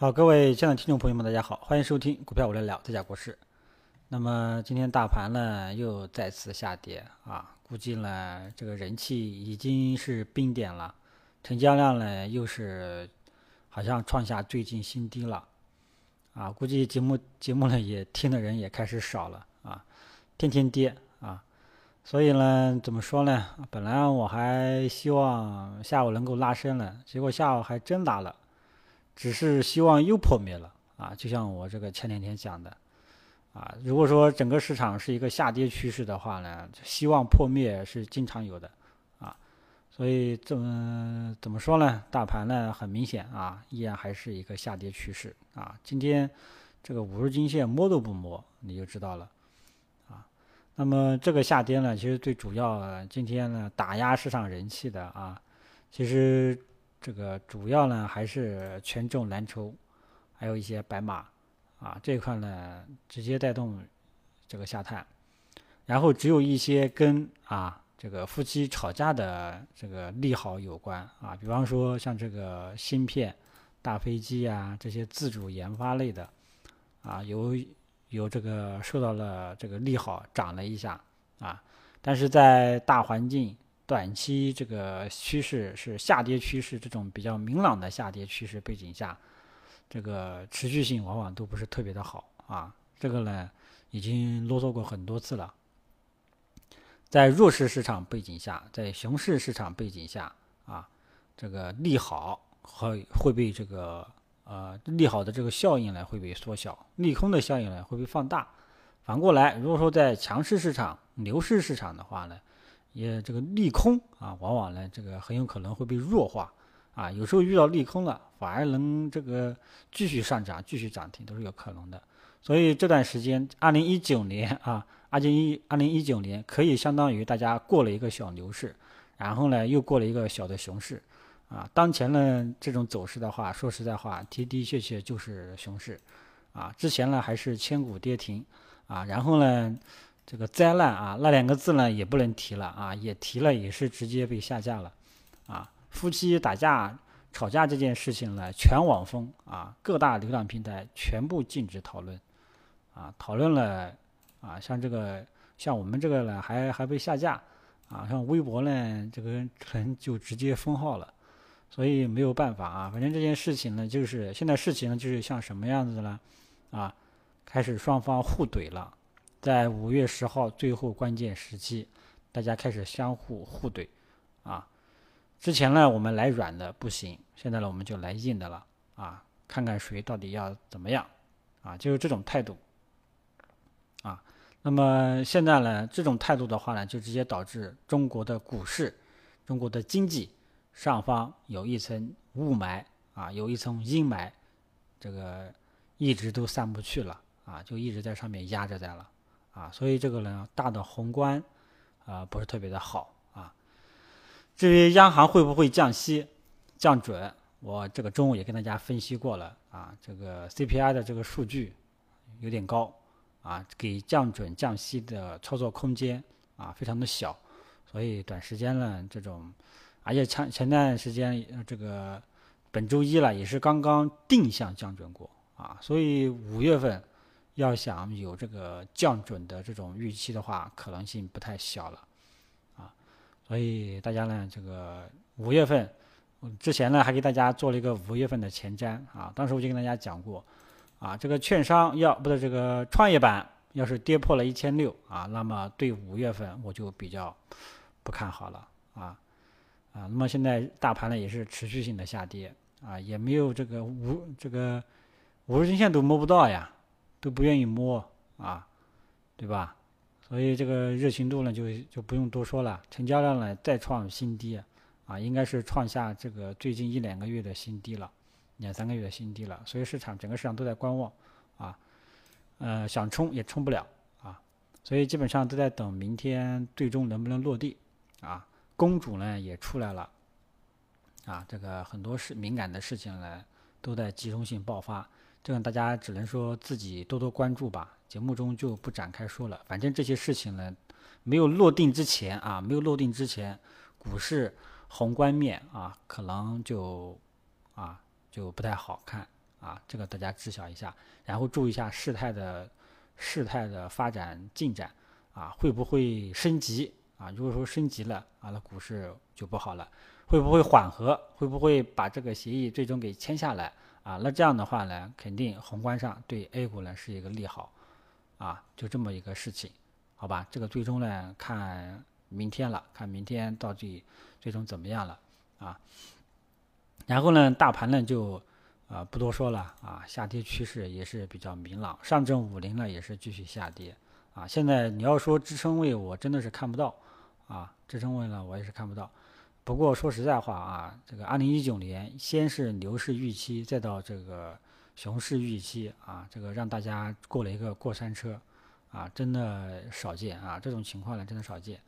好，各位亲爱的听众朋友们，大家好，欢迎收听股票我来聊，这家国事。那么今天大盘呢又再次下跌啊，估计呢这个人气已经是冰点了，成交量呢又是好像创下最近新低了啊，估计节目节目呢也听的人也开始少了啊，天天跌啊，所以呢怎么说呢？本来我还希望下午能够拉升了，结果下午还真拉了，只是希望又破灭了啊，就像我这个前两天讲的。啊，如果说整个市场是一个下跌趋势的话呢，希望破灭是经常有的，啊，所以怎么怎么说呢？大盘呢很明显啊，依然还是一个下跌趋势啊。今天这个五日均线摸都不摸，你就知道了，啊，那么这个下跌呢，其实最主要今天呢打压市场人气的啊，其实这个主要呢还是权重蓝筹，还有一些白马。啊，这一块呢直接带动这个下探，然后只有一些跟啊这个夫妻吵架的这个利好有关啊，比方说像这个芯片、大飞机啊这些自主研发类的啊，有有这个受到了这个利好涨了一下啊，但是在大环境短期这个趋势是下跌趋势这种比较明朗的下跌趋势背景下。这个持续性往往都不是特别的好啊，这个呢已经啰嗦过很多次了。在弱势市场背景下，在熊市市场背景下啊，这个利好会会被这个呃利好的这个效应呢会被缩小，利空的效应呢会被放大。反过来，如果说在强势市场、牛市市场的话呢，也这个利空啊，往往呢这个很有可能会被弱化。啊，有时候遇到利空了，反而能这个继续上涨、继续涨停都是有可能的。所以这段时间，二零一九年啊，二零一二零一九年可以相当于大家过了一个小牛市，然后呢又过了一个小的熊市。啊，当前呢这种走势的话，说实在话，的的确确就是熊市。啊，之前呢还是千股跌停，啊，然后呢这个灾难啊那两个字呢也不能提了啊，也提了也是直接被下架了，啊。夫妻打架、吵架这件事情呢，全网封啊，各大流量平台全部禁止讨论，啊，讨论了啊，像这个像我们这个呢，还还被下架，啊，像微博呢，这个可能就直接封号了，所以没有办法啊，反正这件事情呢，就是现在事情呢，就是像什么样子呢？啊，开始双方互怼了，在五月十号最后关键时期，大家开始相互互怼，啊。之前呢，我们来软的不行，现在呢，我们就来硬的了啊！看看谁到底要怎么样啊？就是这种态度啊。那么现在呢，这种态度的话呢，就直接导致中国的股市、中国的经济上方有一层雾霾啊，有一层阴霾，这个一直都散不去了啊，就一直在上面压着在了啊。所以这个呢，大的宏观啊，不是特别的好啊。至于央行会不会降息、降准，我这个中午也跟大家分析过了啊。这个 CPI 的这个数据有点高啊，给降准降息的操作空间啊非常的小，所以短时间呢这种，而且前前段时间这个本周一了也是刚刚定向降准过啊，所以五月份要想有这个降准的这种预期的话，可能性不太小了。啊所以大家呢，这个五月份，之前呢还给大家做了一个五月份的前瞻。啊，当时我就跟大家讲过，啊，这个券商要不是这个创业板要是跌破了一千六啊，那么对五月份我就比较不看好了。啊啊，那么现在大盘呢也是持续性的下跌。啊，也没有这个五这个五日均线都摸不到呀，都不愿意摸啊，对吧？所以这个热情度呢，就就不用多说了，成交量呢再创新低，啊，应该是创下这个最近一两个月的新低了，两三个月的新低了。所以市场整个市场都在观望，啊，呃，想冲也冲不了，啊，所以基本上都在等明天最终能不能落地，啊，公主呢也出来了，啊，这个很多事敏感的事情呢都在集中性爆发，这个大家只能说自己多多关注吧。节目中就不展开说了，反正这些事情呢，没有落定之前啊，没有落定之前，股市宏观面啊，可能就啊就不太好看啊，这个大家知晓一下，然后注意一下事态的事态的发展进展啊，会不会升级啊？如果说升级了啊，那股市就不好了。会不会缓和？会不会把这个协议最终给签下来啊？那这样的话呢，肯定宏观上对 A 股呢是一个利好啊，就这么一个事情，好吧？这个最终呢看明天了，看明天到底最终怎么样了啊？然后呢，大盘呢就啊不多说了啊，下跌趋势也是比较明朗，上证五零呢也是继续下跌啊。现在你要说支撑位，我真的是看不到啊，支撑位呢我也是看不到。不过说实在话啊，这个二零一九年先是牛市预期，再到这个熊市预期啊，这个让大家过了一个过山车啊，真的少见啊，这种情况呢真的少见。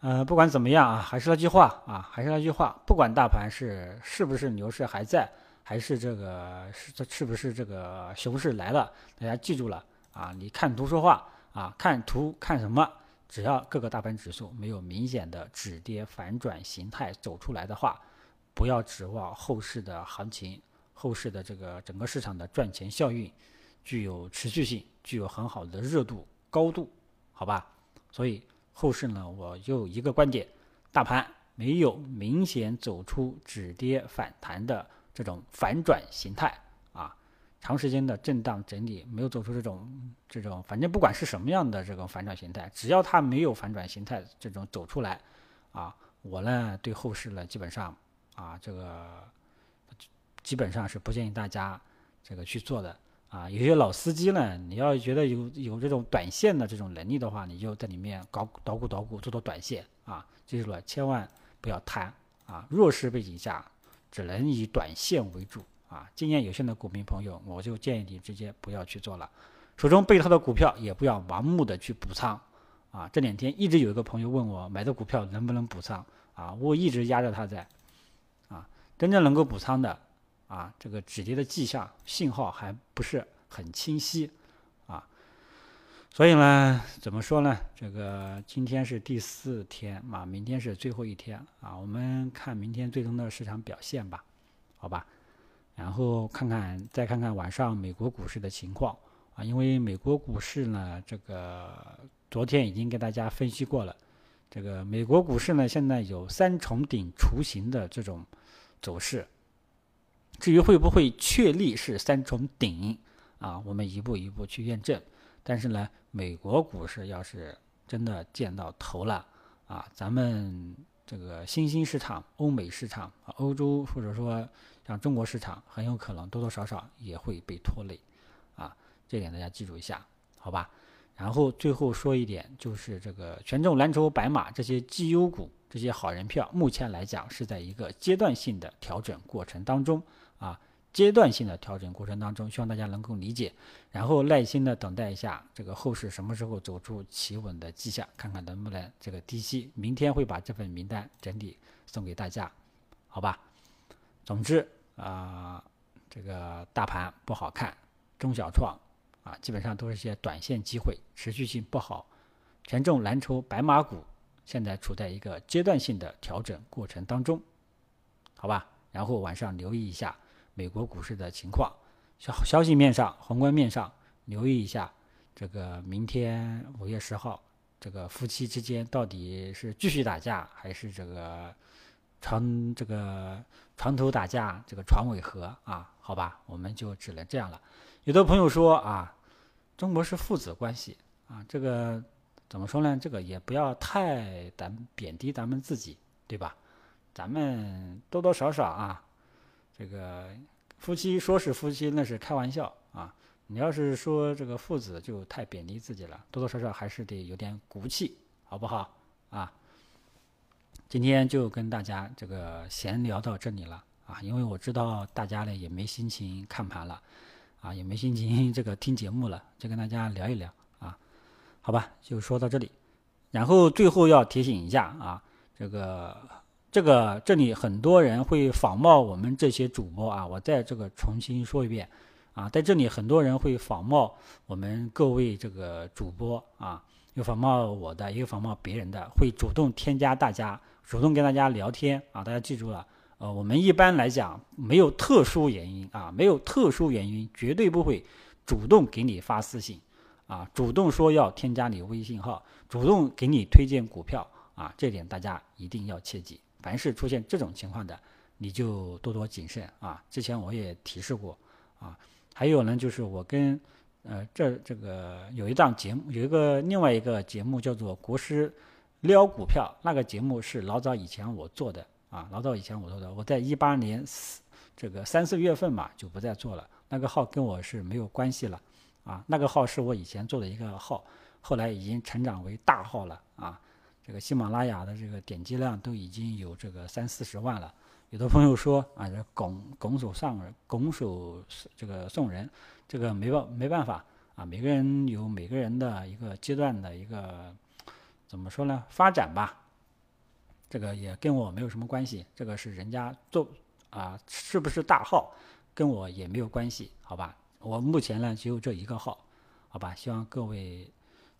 呃，不管怎么样啊，还是那句话啊，还是那句话，不管大盘是是不是牛市还在，还是这个是这是不是这个熊市来了，大家记住了啊，你看图说话啊，看图看什么？只要各个大盘指数没有明显的止跌反转形态走出来的话，不要指望后市的行情、后市的这个整个市场的赚钱效应具有持续性、具有很好的热度高度，好吧？所以后市呢，我就一个观点：大盘没有明显走出止跌反弹的这种反转形态。长时间的震荡整理没有走出这种这种，反正不管是什么样的这种反转形态，只要它没有反转形态这种走出来，啊，我呢对后市呢基本上啊这个基本上是不建议大家这个去做的啊。有些老司机呢，你要觉得有有这种短线的这种能力的话，你就在里面搞捣鼓捣鼓做做短线啊。记住了，千万不要贪啊。弱势背景下，只能以短线为主。啊，经验有限的股民朋友，我就建议你直接不要去做了。手中被套的股票也不要盲目的去补仓。啊，这两天一直有一个朋友问我买的股票能不能补仓？啊，我一直压着他在。啊，真正能够补仓的，啊，这个止跌的迹象信号还不是很清晰。啊，所以呢，怎么说呢？这个今天是第四天嘛，明天是最后一天啊，我们看明天最终的市场表现吧，好吧？然后看看，再看看晚上美国股市的情况啊，因为美国股市呢，这个昨天已经给大家分析过了。这个美国股市呢，现在有三重顶雏形的这种走势。至于会不会确立是三重顶啊，我们一步一步去验证。但是呢，美国股市要是真的见到头了啊，咱们这个新兴市场、欧美市场、欧洲或者说。像中国市场很有可能多多少少也会被拖累，啊，这点大家记住一下，好吧？然后最后说一点，就是这个权重蓝筹白马这些绩优股、这些好人票，目前来讲是在一个阶段性的调整过程当中，啊，阶段性的调整过程当中，希望大家能够理解，然后耐心的等待一下这个后市什么时候走出企稳的迹象，看看能不能这个低吸。明天会把这份名单整理送给大家，好吧？总之。啊，这个大盘不好看，中小创啊，基本上都是一些短线机会，持续性不好。权重蓝筹白马股现在处在一个阶段性的调整过程当中，好吧？然后晚上留意一下美国股市的情况，消消息面上、宏观面上留意一下，这个明天五月十号，这个夫妻之间到底是继续打架还是这个？床这个床头打架，这个床尾和啊，好吧，我们就只能这样了。有的朋友说啊，中国是父子关系啊，这个怎么说呢？这个也不要太咱贬低咱们自己，对吧？咱们多多少少啊，这个夫妻说是夫妻，那是开玩笑啊。你要是说这个父子，就太贬低自己了。多多少少还是得有点骨气，好不好啊？今天就跟大家这个闲聊到这里了啊，因为我知道大家呢也没心情看盘了，啊，也没心情 这个听节目了，就跟大家聊一聊啊，好吧，就说到这里。然后最后要提醒一下啊，这个这个这里很多人会仿冒我们这些主播啊，我再这个重新说一遍啊，在这里很多人会仿冒我们各位这个主播啊，有仿冒我的，也有仿冒别人的，会主动添加大家。主动跟大家聊天啊，大家记住了呃，我们一般来讲没有特殊原因啊，没有特殊原因，绝对不会主动给你发私信啊，主动说要添加你微信号，主动给你推荐股票啊，这点大家一定要切记。凡是出现这种情况的，你就多多谨慎啊。之前我也提示过啊。还有呢，就是我跟呃这这个有一档节目，有一个另外一个节目叫做《国师撩股票》，那个节目是老早以前我做的。啊，老早以前我做的，我在一八年四这个三四月份嘛，就不再做了。那个号跟我是没有关系了，啊，那个号是我以前做的一个号，后来已经成长为大号了啊。这个喜马拉雅的这个点击量都已经有这个三四十万了。有的朋友说啊，这拱拱手上人，拱手这个送人，这个没办没办法啊。每个人有每个人的一个阶段的一个怎么说呢？发展吧。这个也跟我没有什么关系，这个是人家做啊，是不是大号，跟我也没有关系，好吧？我目前呢只有这一个号，好吧？希望各位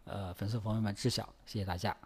呃粉丝朋友们知晓，谢谢大家。